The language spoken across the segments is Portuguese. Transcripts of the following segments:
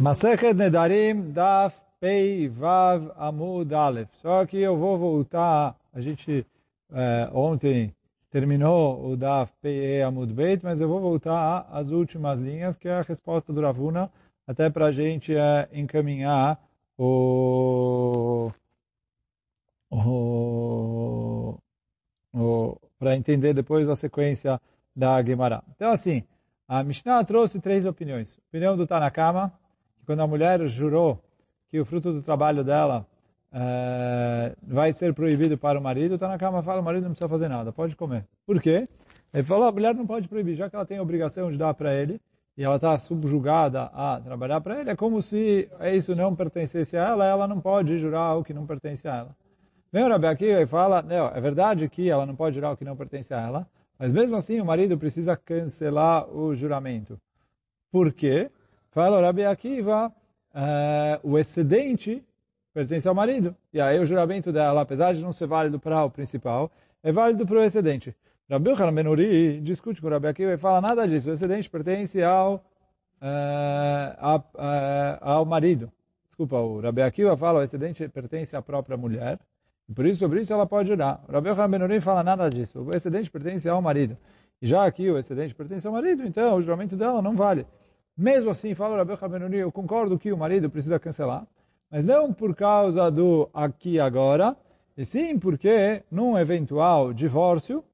Masechet Nedarim Daf Pei Vav Amud Aleph. Só que eu vou voltar, a gente é, ontem terminou o Daf Pei Amud Beit, mas eu vou voltar às últimas linhas, que é a resposta do Ravuna, até para a gente é, encaminhar o, o, o para entender depois a sequência da Gemara. Então assim, a Mishnah trouxe três opiniões. Opinião do Tanakama, quando a mulher jurou que o fruto do trabalho dela é, vai ser proibido para o marido, o Tanakama fala, o marido não precisa fazer nada, pode comer. Por quê? Ele falou, a mulher não pode proibir, já que ela tem a obrigação de dar para ele, e ela está subjugada a trabalhar para ele, é como se isso não pertencesse a ela, ela não pode jurar o que não pertence a ela. Vem o Rabi Akiva e fala, não, é verdade que ela não pode jurar o que não pertence a ela, mas mesmo assim o marido precisa cancelar o juramento. Por quê? Fala Rabi Akiva, uh, o excedente pertence ao marido. E aí o juramento dela, apesar de não ser válido para o principal, é válido para o excedente. Rabi Yochanan Benuri discute com o Rabi Akiva e fala nada disso. O excedente pertence ao, uh, a, uh, ao marido. Desculpa, o Rabi Akiva fala o excedente pertence à própria mulher. Por isso, sobre isso, ela pode jurar. O Rabi Benurim fala nada disso. O excedente pertence ao marido. E já aqui o excedente pertence ao marido, então o juramento dela não vale. Mesmo assim, fala Yochanan Benurim, eu concordo que o marido precisa cancelar, mas não por causa do aqui agora, e sim porque num eventual divórcio,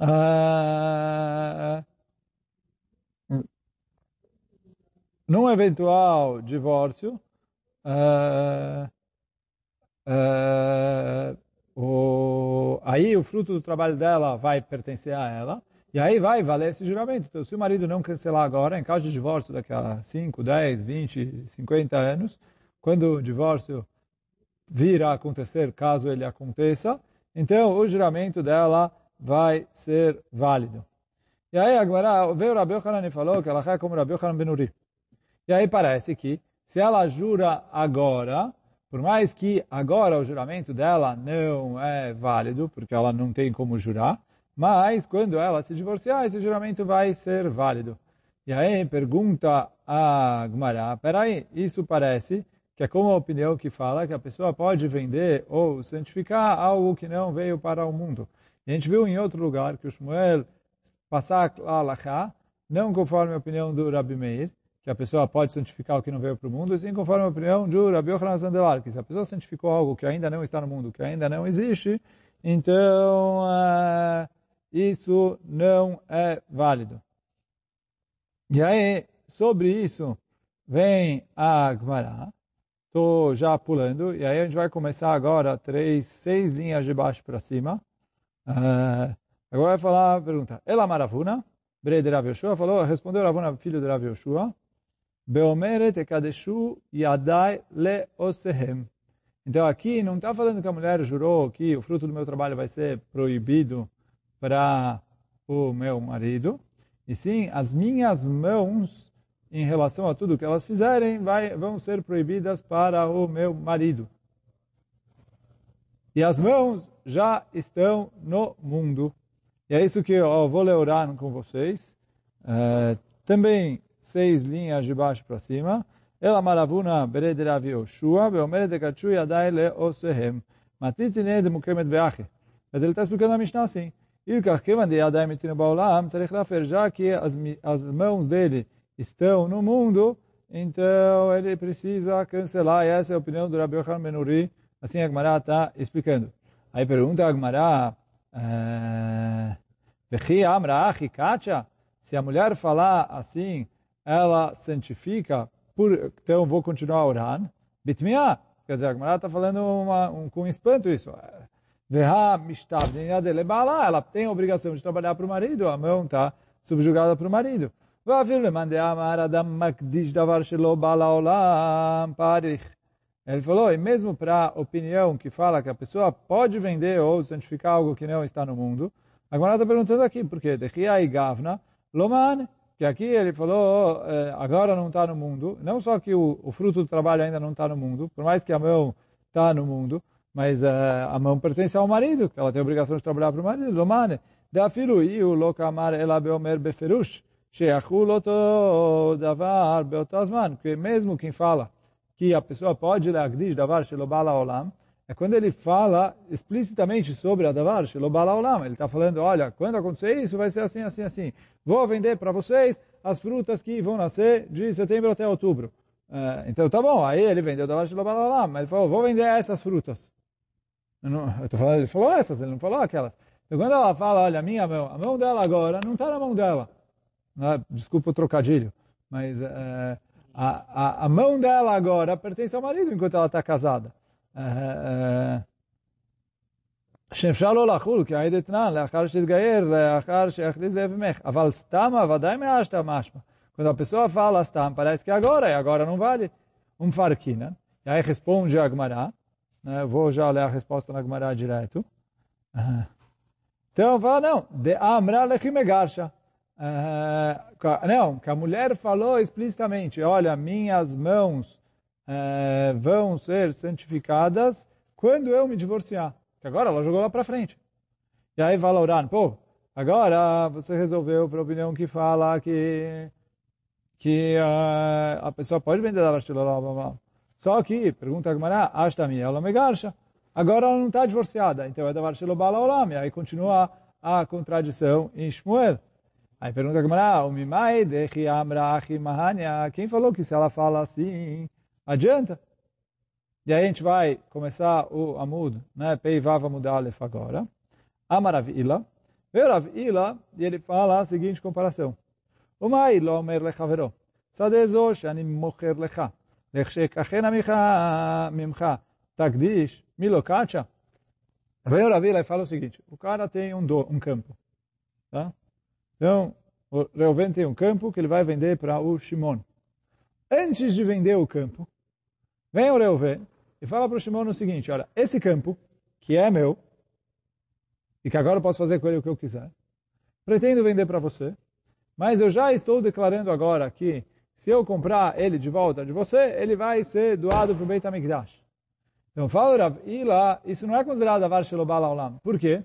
uh, num eventual divórcio, uh, Uh, o, aí o fruto do trabalho dela vai pertencer a ela, e aí vai valer esse juramento. Então, se o marido não cancelar agora, em caso de divórcio daqui a 5, 10, 20, 50 anos, quando o divórcio vir a acontecer, caso ele aconteça, então o juramento dela vai ser válido. E aí agora veio Rabi Yochanan e falou que ela é como Rabi Yochanan Benuri. E aí parece que se ela jura agora, por mais que agora o juramento dela não é válido, porque ela não tem como jurar, mas quando ela se divorciar, esse juramento vai ser válido. E aí pergunta a Gmará, peraí, isso parece que é como a opinião que fala que a pessoa pode vender ou santificar algo que não veio para o mundo. E a gente viu em outro lugar que o Shmuel passar a Lachá, não conforme a opinião do Rabi Meir, que a pessoa pode santificar o que não veio para o mundo, assim conforme a opinião de Rabi Yochanan que se a pessoa santificou algo que ainda não está no mundo, que ainda não existe, então uh, isso não é válido. E aí, sobre isso, vem a Gemara, estou já pulando, e aí a gente vai começar agora três, seis linhas de baixo para cima. Uh, agora vai falar a pergunta, Ela Maravuna, Bre de Rav Yoshua, falou, respondeu Ravuna, filho de Rav Yoshua, Beomeret ekadeshu yadai leosehem. Então aqui não está falando que a mulher jurou que o fruto do meu trabalho vai ser proibido para o meu marido, e sim as minhas mãos em relação a tudo que elas fizerem vai, vão ser proibidas para o meu marido. E as mãos já estão no mundo. E é isso que eu vou ler com vocês. Uh, também seis linhas de baixo para cima. Ela maravuna bered Yoshua, veomered ekachu yadai leosehem. Matitine de mukemet beache. Mas ele está explicando a Mishnah assim. Já que as, as mãos dele estão no mundo, então ele precisa cancelar. E essa é a opinião do Rabbi Yochanan Benuri. Assim a Gemara está explicando. Aí pergunta a amra achi kacha? Se a mulher falar assim, ela santifica, por, então vou continuar orando. Bitmiá, quer dizer, a Gemara está falando uma, um, com espanto isso. Ela tem a obrigação de trabalhar para o marido, a mão está subjugada para o marido. Ele falou, e mesmo para a opinião que fala que a pessoa pode vender ou santificar algo que não está no mundo, a Gemara está perguntando aqui, por quê? Gavna, que aqui ele falou, é, agora não está no mundo, não só que o, o, fruto do trabalho ainda não está no mundo, por mais que a mão está no mundo, mas uh, a mão pertence ao marido, que ela tem a obrigação de trabalhar para o marido, Lomane, da filho e o lokamar ela beomer beferush, Sheachuloto davar beotazman, porque mesmo quem fala que a pessoa pode leagdish davar shelobala olam, é quando ele fala explicitamente sobre a davar shelobala olam. Ele está falando, olha, quando acontecer isso, vai ser assim, assim, assim. Vou vender para vocês as frutas que vão nascer de setembro até outubro. Uh, então, tá bom. Aí ele vendeu davar shelobala olam, mas ele falou, vou vender essas frutas. Eu, não, eu tô falando, ele falou essas, ele não falou aquelas. Então, quando ela fala, olha, a minha mão, a mão dela agora não está na mão dela. Ah, desculpa o trocadilho, mas é, a, a, a, mão dela agora pertence ao marido enquanto ela está casada. שאפשר לא לחול, כי העד אתנן, לאחר שהתגייר, לאחר שיחליט לאבמך. אבל סתם, ודאי מהשתא משמע. Quando a pessoa fala stam, parece que agora, e agora não vale. Um farquina. E aí responde a Agmará. né? Vou já ler a resposta na Agmará direto. Então fala, não. De amra lechimegarsha. Uh, não, que a mulher falou explicitamente, olha, minhas mãos uh, vão ser santificadas quando eu me divorciar. Que agora ela jogou lá para frente. E aí fala Uran, pô, agora você resolveu para a opinião que fala que que uh, a pessoa pode vender da blá Só que, pergunta a Gemara, Ashtami, ela me garcha. Agora ela não está divorciada, então é da Varshilobala Olam. E aí continua a contradição em Shmuel. Aí pergunta a Gemara, o Mimai dechi amra. Quem falou que se ela fala assim, adianta? E aí a gente vai começar o Amud, né? Pei Vava Mudalef agora. Amaravila. Veio Rav Ila, e ele fala a seguinte comparação. O Mai lo omer lechavero. Sadezo shani mocher. לכשכחנה ממך תקדיש, מי לא קדשה? Veio Rav Ila e fala o seguinte, o cara tem um, do, um campo, tá? Então, o Reuven tem um campo que ele vai vender para o Shimon. Antes de vender o campo, vem o Reuven e fala para o Shimon o seguinte, olha, esse campo, que é meu, e que agora eu posso fazer com ele o que eu quiser, pretendo vender para você, mas eu já estou declarando agora que se eu comprar ele de volta de você, ele vai ser doado para o Beit HaMikdash. Então fala Rav Ila, isso não é considerado Avar Shelobala Olam. Por quê?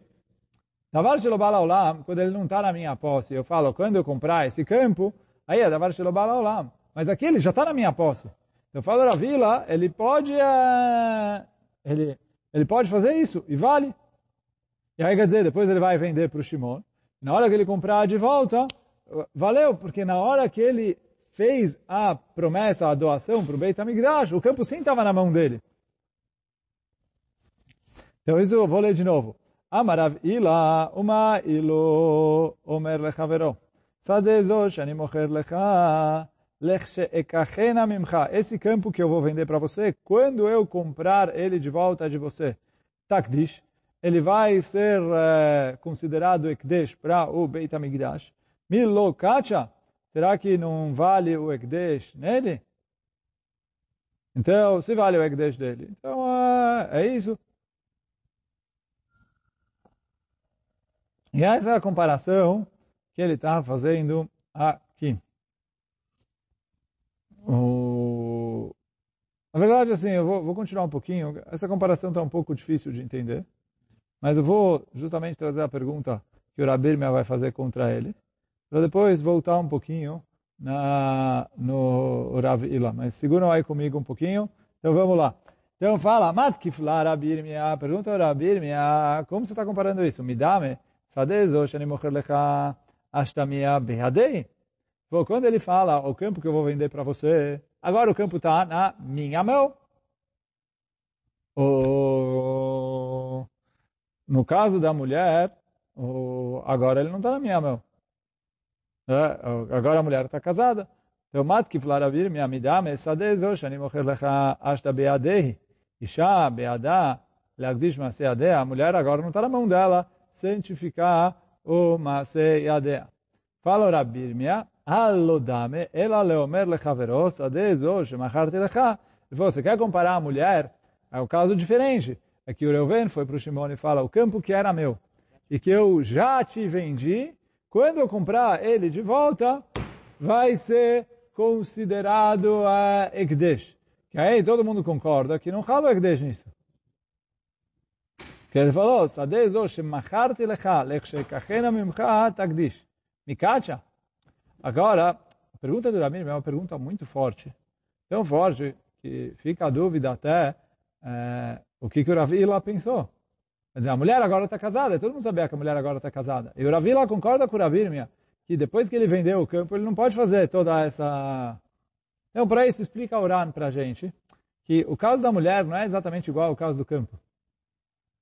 Davar Shelobala Olam, quando ele não está na minha posse, eu falo, quando eu comprar esse campo, aí é Davar Shelobala Olam. Mas aqui ele já está na minha posse. Então fala a vila, ele pode, uh, ele, ele pode fazer isso, e vale. E aí quer dizer, depois ele vai vender para o Shimon. Na hora que ele comprar de volta, valeu, porque na hora que ele fez a promessa, a doação para o Beit HaMikdash, o campo sim estava na mão dele. Então isso eu vou ler de novo. Amarav ila uma ilo omer lechavero. Sadezo shani mocher lecha lech sheekachena mimcha. Esse campo que eu vou vender para você, quando eu comprar ele de volta de você, takdish, ele vai ser uh, considerado ekdesh para o Beit HaMikdash. Milo kacha, será que não vale o ekdesh nele? Então, se vale o ekdesh dele, então uh, é isso. E essa é a comparação que ele está fazendo aqui. O... Na verdade, assim, eu vou, vou continuar um pouquinho. Essa comparação está um pouco difícil de entender. Mas eu vou justamente trazer a pergunta que o Rabirmia vai fazer contra ele. Para depois voltar um pouquinho na, no Rav Ila. Mas seguram aí comigo um pouquinho. Então vamos lá. Então fala, Matkifla Rabirmia. Pergunta ao como você está comparando isso? Me dá-me Sadezo, shani mocher lecha ashtamia behadei. Quando ele fala, o campo que eu vou vender para você, agora o campo está na minha mão. O... No caso da mulher, agora ele não está na minha mão. É, agora a mulher está casada. Então, matkif laravir mi amidame sadezo shani mocher lecha ashta beadei. Isha beadá leagdish maseadea. A mulher agora não está na mão dela santificar o Maase Yadea. Fala Rabirmia, Allodame, ela leomer lechaveros, adezo, shemacharti lecha. Você quer comparar a mulher? É um caso diferente. É que o Reuven foi para o Shimon e fala, o campo que era meu, e que eu já te vendi, quando eu comprar ele de volta, vai ser considerado a Ekdesh. Que aí todo mundo concorda que não acaba Ekdesh nisso. Que ele falou, Sadezo shemacharti lecha, lechshekachena mimcha takdish. Mikacha. Agora, a pergunta do Ramir é uma pergunta muito forte. Tão forte que fica a dúvida até é, o que, que o Ravila pensou. Quer dizer, a mulher agora está casada, todo mundo sabia que a mulher agora está casada. E o Ravila concorda com o Ravirmia que depois que ele vendeu o campo, ele não pode fazer toda essa... Então, para isso, explica Uran para a gente que o caso da mulher não é exatamente igual ao caso do campo.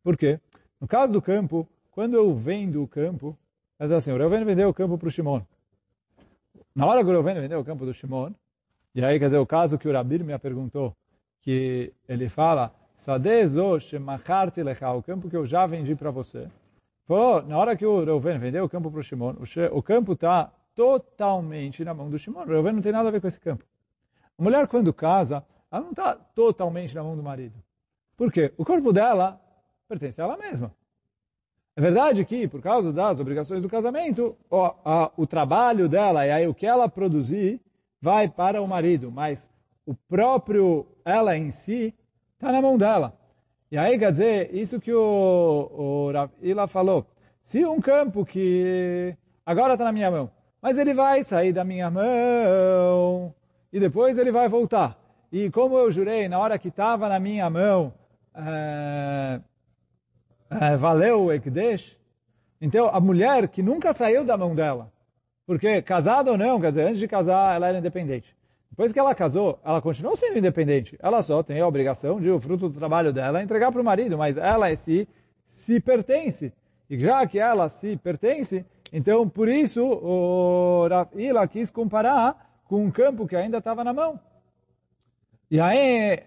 Por quê? No caso do campo, quando eu vendo o campo, é assim, o Reuven vendeu o campo para o Shimon. Na hora que o Reuven vendeu o campo do Shimon, e aí, quer dizer, o caso que o Rabir me perguntou, que ele fala, o campo que eu já vendi para você. Falou, na hora que o Reuven vendeu o campo para o Shimon, o campo está totalmente na mão do Shimon. O Reuven não tem nada a ver com esse campo. A mulher, quando casa, ela não está totalmente na mão do marido. Por quê? O corpo dela pertence a ela mesma. É verdade que, por causa das obrigações do casamento, o, a, o trabalho dela e aí o que ela produzir vai para o marido, mas o próprio ela em si está na mão dela. E aí, quer dizer, isso que o, o falou, se um campo que agora está na minha mão, mas ele vai sair da minha mão e depois ele vai voltar. E como eu jurei, na hora que estava na minha mão, é, é, valeu o Ekdesh. Então, a mulher que nunca saiu da mão dela, porque casada ou não, quer dizer, antes de casar, ela era independente. Depois que ela casou, ela continuou sendo independente. Ela só tem a obrigação de o fruto do trabalho dela entregar para o marido, mas ela é si se pertence. E já que ela se pertence, então por isso o Rafila quis comparar com um campo que ainda estava na mão. E aí,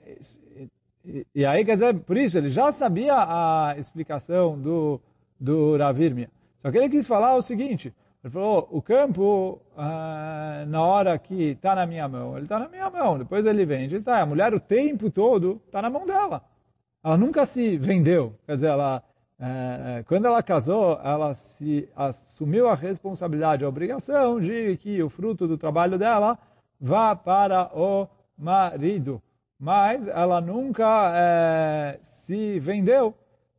e aí, quer dizer, por isso, ele já sabia a explicação do, do Ravirmia. Só que ele quis falar o seguinte, ele falou, o campo, ah, na hora que está na minha mão, ele está na minha mão, depois ele vende, está, a mulher o tempo todo está na mão dela. Ela nunca se vendeu, quer dizer, ela, eh, quando ela casou, ela se assumiu a responsabilidade, a obrigação de que o fruto do trabalho dela vá para o marido mas ela nunca é, se vendeu.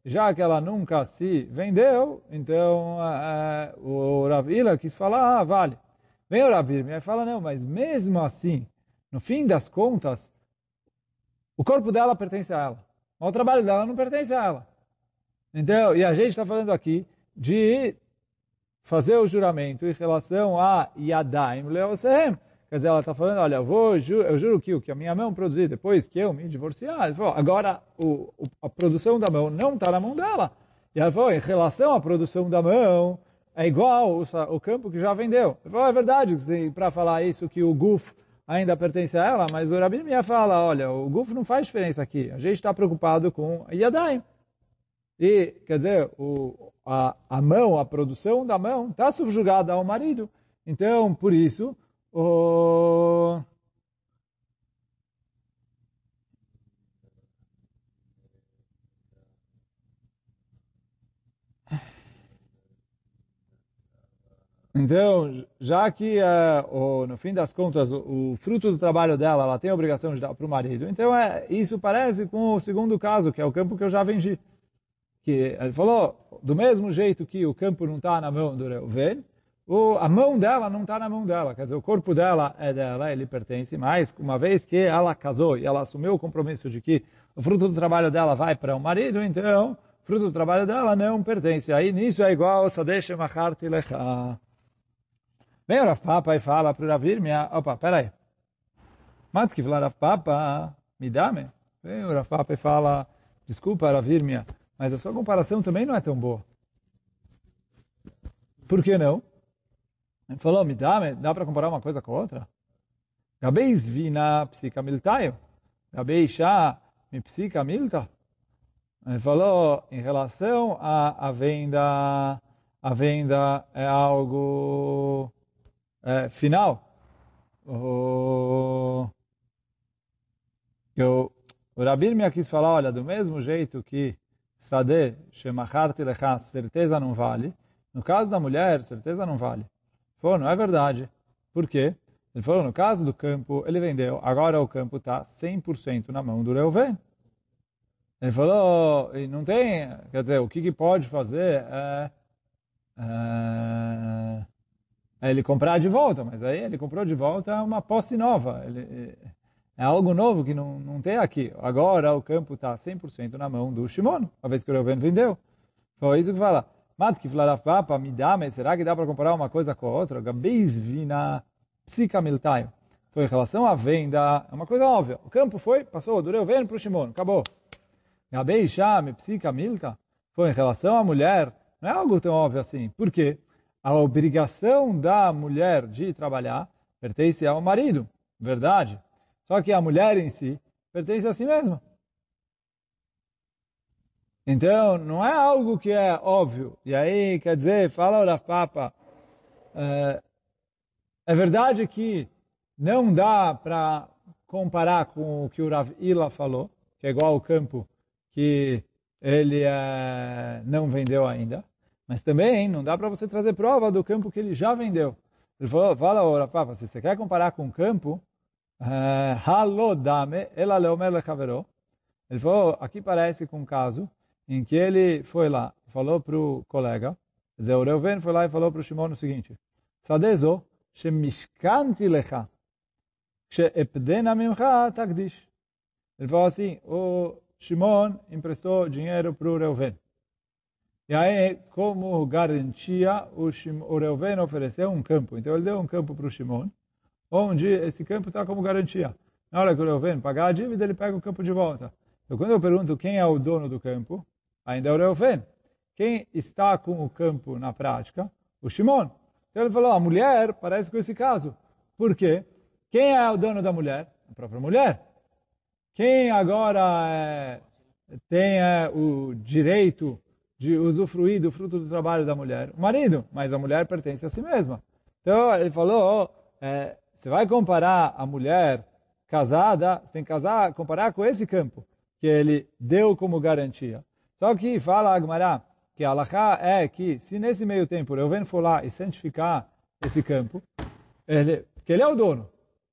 Já que ela nunca se vendeu, então é, o Rav Ila quis falar, ah, vale. Vem o Rav Irmia e fala, não, mas mesmo assim, no fim das contas, o corpo dela pertence a ela. O trabalho dela não pertence a ela. Então, e a gente está falando aqui de fazer o juramento em relação a Yadaim Leosehem, Quer dizer, ela está falando, olha, eu, vou, eu juro que o que a minha mão produzir depois que eu me divorciar, falou, agora o, a produção da mão não está na mão dela. E ela falou, em relação à produção da mão, é igual o, campo que já vendeu. Ele falou, é verdade, para falar isso que o Guf ainda pertence a ela, mas o Rabi Mia fala, olha, o Guf não faz diferença aqui. A gente está preocupado com Yadayim. E, quer dizer, o, a, a mão, a produção da mão está subjugada ao marido. Então, por isso, Então, já que uh, o, no fim das contas o, o, fruto do trabalho dela, ela tem a obrigação de dar para o marido. Então, é, isso parece com o segundo caso, que é o campo que eu já vendi. Que ele falou, do mesmo jeito que o campo não está na mão do Reuven, o, a mão dela não está na mão dela, quer dizer, o corpo dela é dela, ele pertence, mas uma vez que ela casou e ela assumiu o compromisso de que o fruto do trabalho dela vai para o marido, então o fruto do trabalho dela não pertence. Aí nisso é igual Sadeshe Macharti Lecha. Vem o Rav Papa e fala para o Ravirmia, opa, peraí. Mas que falar Rav Papa, me dá-me. Vem o Rav Papa e fala, desculpa Ravirmia, mas a sua comparação também não é tão boa. Por que não? Ele falou, me dá, dá para comparar uma coisa com a outra? Gabeis vina psica miltaio. Gabei chá mi psica milta. Ele falou, em relação à, venda, a venda é algo é, final. O, eu, o Rabir me quis falar, olha, do mesmo jeito que Sadeh, Shemacharti Lechas, certeza não vale, no caso da mulher, certeza não vale. Falou, não é verdade. Por quê? Ele falou, no caso do campo, ele vendeu, agora o campo está 100% na mão do Reuven. Ele falou, e não tem, quer dizer, o que, que pode fazer é, é, Aí ele comprar de volta, mas aí ele comprou de volta uma posse nova. Ele, é algo novo que não, não tem aqui. Agora o campo está 100% na mão do Shimon, uma vez que o Reuven vendeu. Foi isso que fala. Matki papa, me dá, mas será que dá para comparar uma coisa com a outra? Gabeis vina psikamiltaio. Foi em relação à venda, é uma coisa óbvia. O campo foi, passou do Reuven para o Shimon, acabou. Gabeis shame psikamilta. Foi em relação à mulher, não é algo tão óbvio assim. Por quê? A obrigação da mulher de trabalhar pertence ao marido, verdade. Só que a mulher em si pertence a si mesma. Então, não é algo que é óbvio. E aí, quer dizer, fala o Papa, é, é verdade que não dá para comparar com o que o Rav Ila falou, que é igual ao campo que ele é, não vendeu ainda. Mas também não dá para você trazer prova do campo que ele já vendeu. Ele falou, fala, o Rav Papa, se você quer comparar com o campo, é, halodame, ela. Ele falou, aqui parece com um caso em que ele foi lá, falou para o colega, o Reuven foi lá e falou para o Shimon o seguinte, Sadezo, shemishkanti lecha, sheepdena mimcha takdish. Ele falou assim, o Shimon emprestou dinheiro para o Reuven. E aí, como garantia, o, o Reuven ofereceu um campo. Então, ele deu um campo para o Shimon, onde esse campo está como garantia. Na hora que o Reuven pagar a dívida, ele pega o campo de volta. Então, quando eu pergunto quem é o dono do campo, ainda é o Reuven. Quem está com o campo na prática? O Shimon. Então ele falou, a mulher parece com esse caso. Por quê? Quem é o dono da mulher? A própria mulher. Quem agora é, tem é, o direito de usufruir do fruto do trabalho da mulher? O marido. Mas a mulher pertence a si mesma. Então ele falou, é, você vai comparar a mulher casada, você tem que casar, comparar com esse campo que ele deu como garantia. Só que fala Agmará que a Allahá é que se nesse meio tempo eu venho for lá e santificar esse campo, ele, que ele é o dono,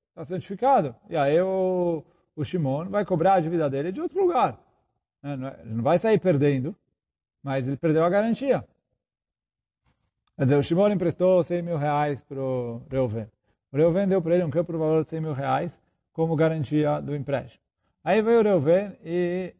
está santificado. E aí o, o Shimon vai cobrar a dívida dele de outro lugar. Né? É, ele não vai sair perdendo, mas ele perdeu a garantia. Quer dizer, o Shimon emprestou 100 mil reais para o Reuven. O Reuven deu para ele um campo no valor de 100 mil reais como garantia do empréstimo. Aí veio o Reuven e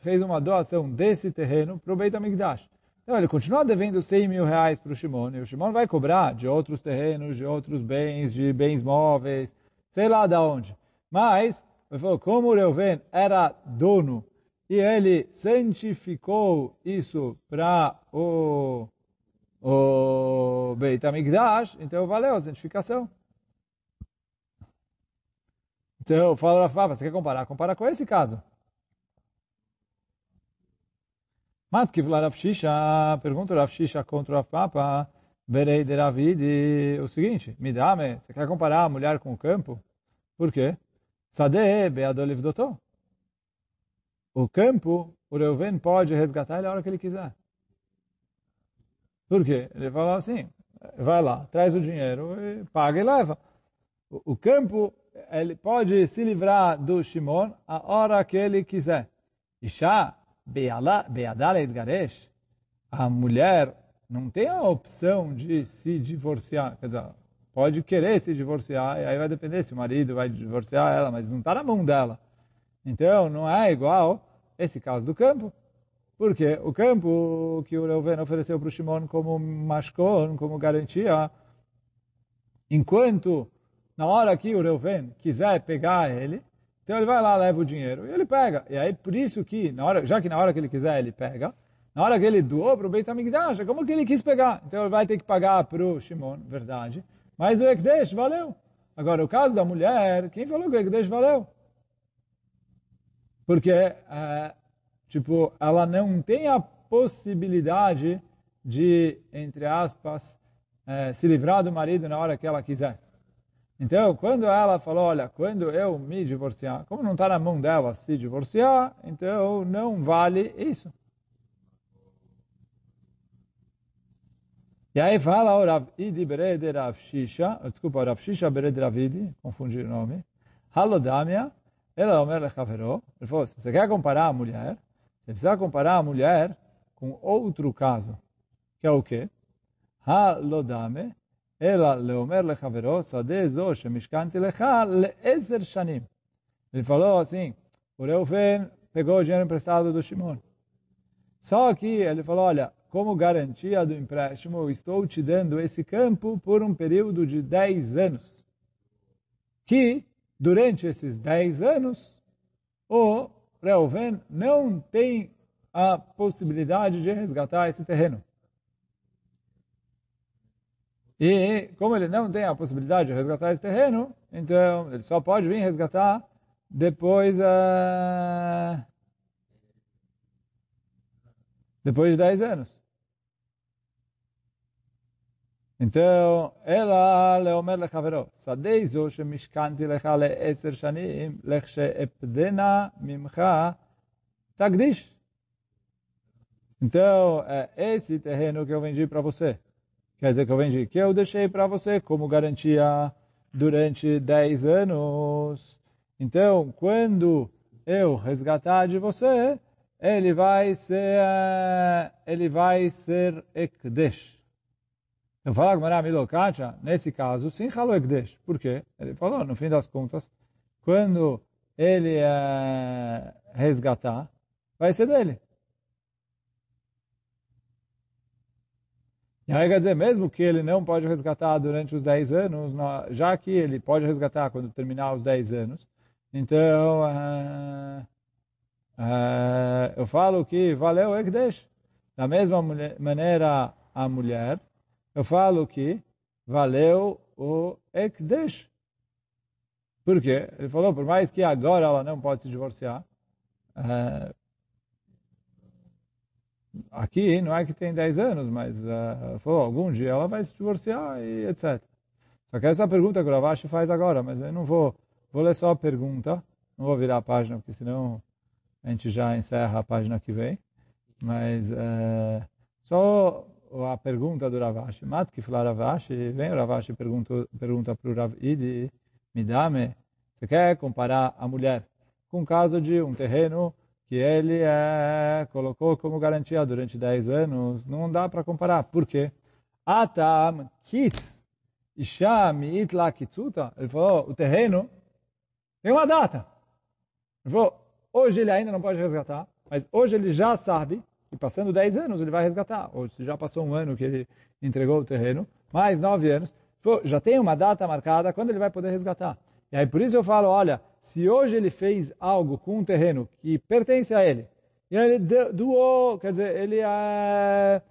fez uma doação desse terreno para o Beit HaMikdash. Então ele continua devendo 100 mil reais para o Shimon, e o Shimon vai cobrar de outros terrenos, de outros bens, de bens móveis, sei lá de onde. Mas, ele falou, como o Reuven era dono e ele santificou isso para o, o Beit HaMikdash, então valeu a santificação. Então, fala Rafa, você quer comparar? Compara com esse caso. Mas que Rav Shisha, pergunta Rav Shisha contra o Rav Papa, Berei de Ravid, o seguinte, me dá, você quer comparar a mulher com o campo? Por quê? Sade beadoliv dotó. O campo, o Reuven pode resgatar ele a hora que ele quiser. Por quê? Ele fala assim, vai lá, traz o dinheiro, paga e leva. O, o campo, ele pode se livrar do Shimon a hora que ele quiser. Isha, Beadalet Garesh, a mulher não tem a opção de se divorciar. Quer dizer, pode querer se divorciar, e aí vai depender se o marido vai divorciar ela, mas não está na mão dela. Então, não é igual esse caso do campo. Porque o campo que o Reuven ofereceu para o Shimon como mashkon, como garantia, enquanto na hora que o Reuven quiser pegar ele, então ele vai lá, leva o dinheiro e ele pega. E aí por isso que, na hora, já que na hora que ele quiser ele pega, na hora que ele doou para o Beit HaMikdash, como que ele quis pegar. Então ele vai ter que pagar para o Shimon, verdade. Mas o Ekdesh valeu. Agora, o caso da mulher, quem falou que o Ekdesh valeu? Porque, é, tipo, ela não tem a possibilidade de, entre aspas, é, se livrar do marido na hora que ela quiser. Então, quando ela falou, olha, quando eu me divorciar, como não está na mão dela se divorciar, então não vale isso. E aí fala o Rav Idi Berede Rav Shisha, desculpa, Rav Shisha Berede Rav Idi, confundi o nome, Halodamia, ela Omer Lechavero, ele falou, se você quer comparar a mulher, você precisa comparar a mulher com outro caso, que é o quê? Halodame, ela leomer lechavero sadezo shemishkanti lecha leezer shanim. Ele falou assim, o Reuven pegou o dinheiro emprestado do Shimon. Só que ele falou, olha, como garantia do empréstimo, estou te dando esse campo por um período de 10 anos. Que, durante esses 10 anos, o Reuven não tem a possibilidade de resgatar esse terreno. E como ele não tem a possibilidade de resgatar esse terreno, então ele só pode vir resgatar depois uh, depois de 10 anos. Então, ela leomer lechaveró, sadeizo shemishkanti lecha le'eser shanim, lech she'epdena mimcha tagdish. Então, é esse terreno que eu vendi para você. Quer dizer que eu vendi, que eu deixei para você como garantia durante 10 anos. Então, quando eu resgatar de você, ele vai ser, ele vai ser Ekdesh. Eu falo Agmará nesse caso, sim, Halo Ekdesh. Por quê? Ele falou, no fim das contas, quando ele é, resgatar, vai ser dele. E aí quer dizer, mesmo que ele não pode resgatar durante os 10 anos, já que ele pode resgatar quando terminar os 10 anos, então uh, uh, eu falo que valeu o Ekdesh. Da mesma maneira, a mulher, eu falo que valeu o Ekdesh. Por quê? Ele falou, por mais que agora ela não pode se divorciar, uh, aqui não é que tem 10 anos, mas uh, falou, algum dia ela vai se divorciar e etc. Só que essa é pergunta que o Ravashi faz agora, mas eu não vou, vou ler só a pergunta, não vou virar a página, porque senão a gente já encerra a página que vem. Mas uh, só a pergunta do Ravashi. Matkif lá Ravashi, vem o Ravashi pergunta, pergunta para o Rav Idi, Midame, você quer comparar a mulher com o caso de um terreno que ele é, colocou como garantia durante 10 anos, não dá para comparar. Por quê? Atam kitz isha mi'it la kitzuta. Ele falou, o terreno tem uma data. Ele falou, hoje ele ainda não pode resgatar, mas hoje ele já sabe e passando 10 anos ele vai resgatar. Ou já passou um ano que ele entregou o terreno, mais 9 anos, já tem uma data marcada quando ele vai poder resgatar. E aí por isso eu falo, olha, se hoje ele fez algo com um terreno que pertence a ele, e ele doou, quer dizer, ele é,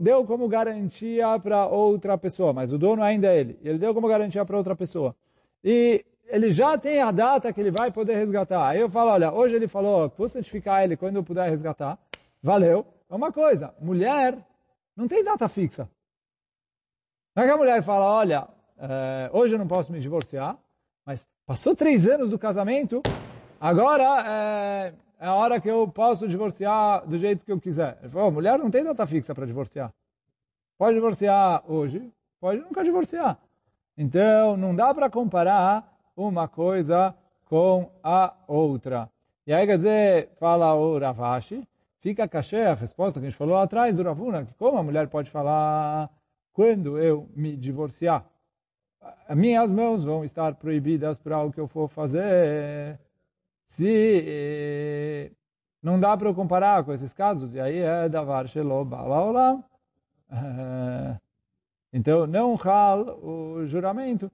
deu como garantia para outra pessoa, mas o dono ainda é ele. Ele deu como garantia para outra pessoa. E ele já tem a data que ele vai poder resgatar. Aí eu falo, olha, hoje ele falou, vou certificar ele quando eu puder resgatar valeu. É uma coisa, mulher não tem data fixa. Não é que a mulher fala, olha, é, hoje eu não posso me divorciar, passou três anos do casamento, agora é, é a hora que eu posso divorciar do jeito que eu quiser. Ele falou, mulher não tem data fixa para divorciar. Pode divorciar hoje, pode nunca divorciar. Então, não dá para comparar uma coisa com a outra. E aí, quer dizer, fala o Ravashi, Fica caché a resposta que a gente falou lá atrás do Ravuna, que como a mulher pode falar quando eu me divorciar? Minhas mãos vão estar proibidas para o que eu for fazer. Se eh, não dá para comparar com esses casos, e aí é davar shelo bala eh, Então, não hal o juramento.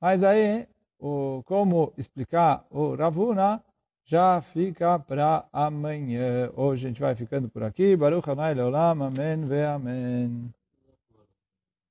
Mas aí, o, como explicar o Ravuna, já fica para amanhã. Hoje a gente vai ficando por aqui. Baruch Hanai Leolam. Amém ve Amém.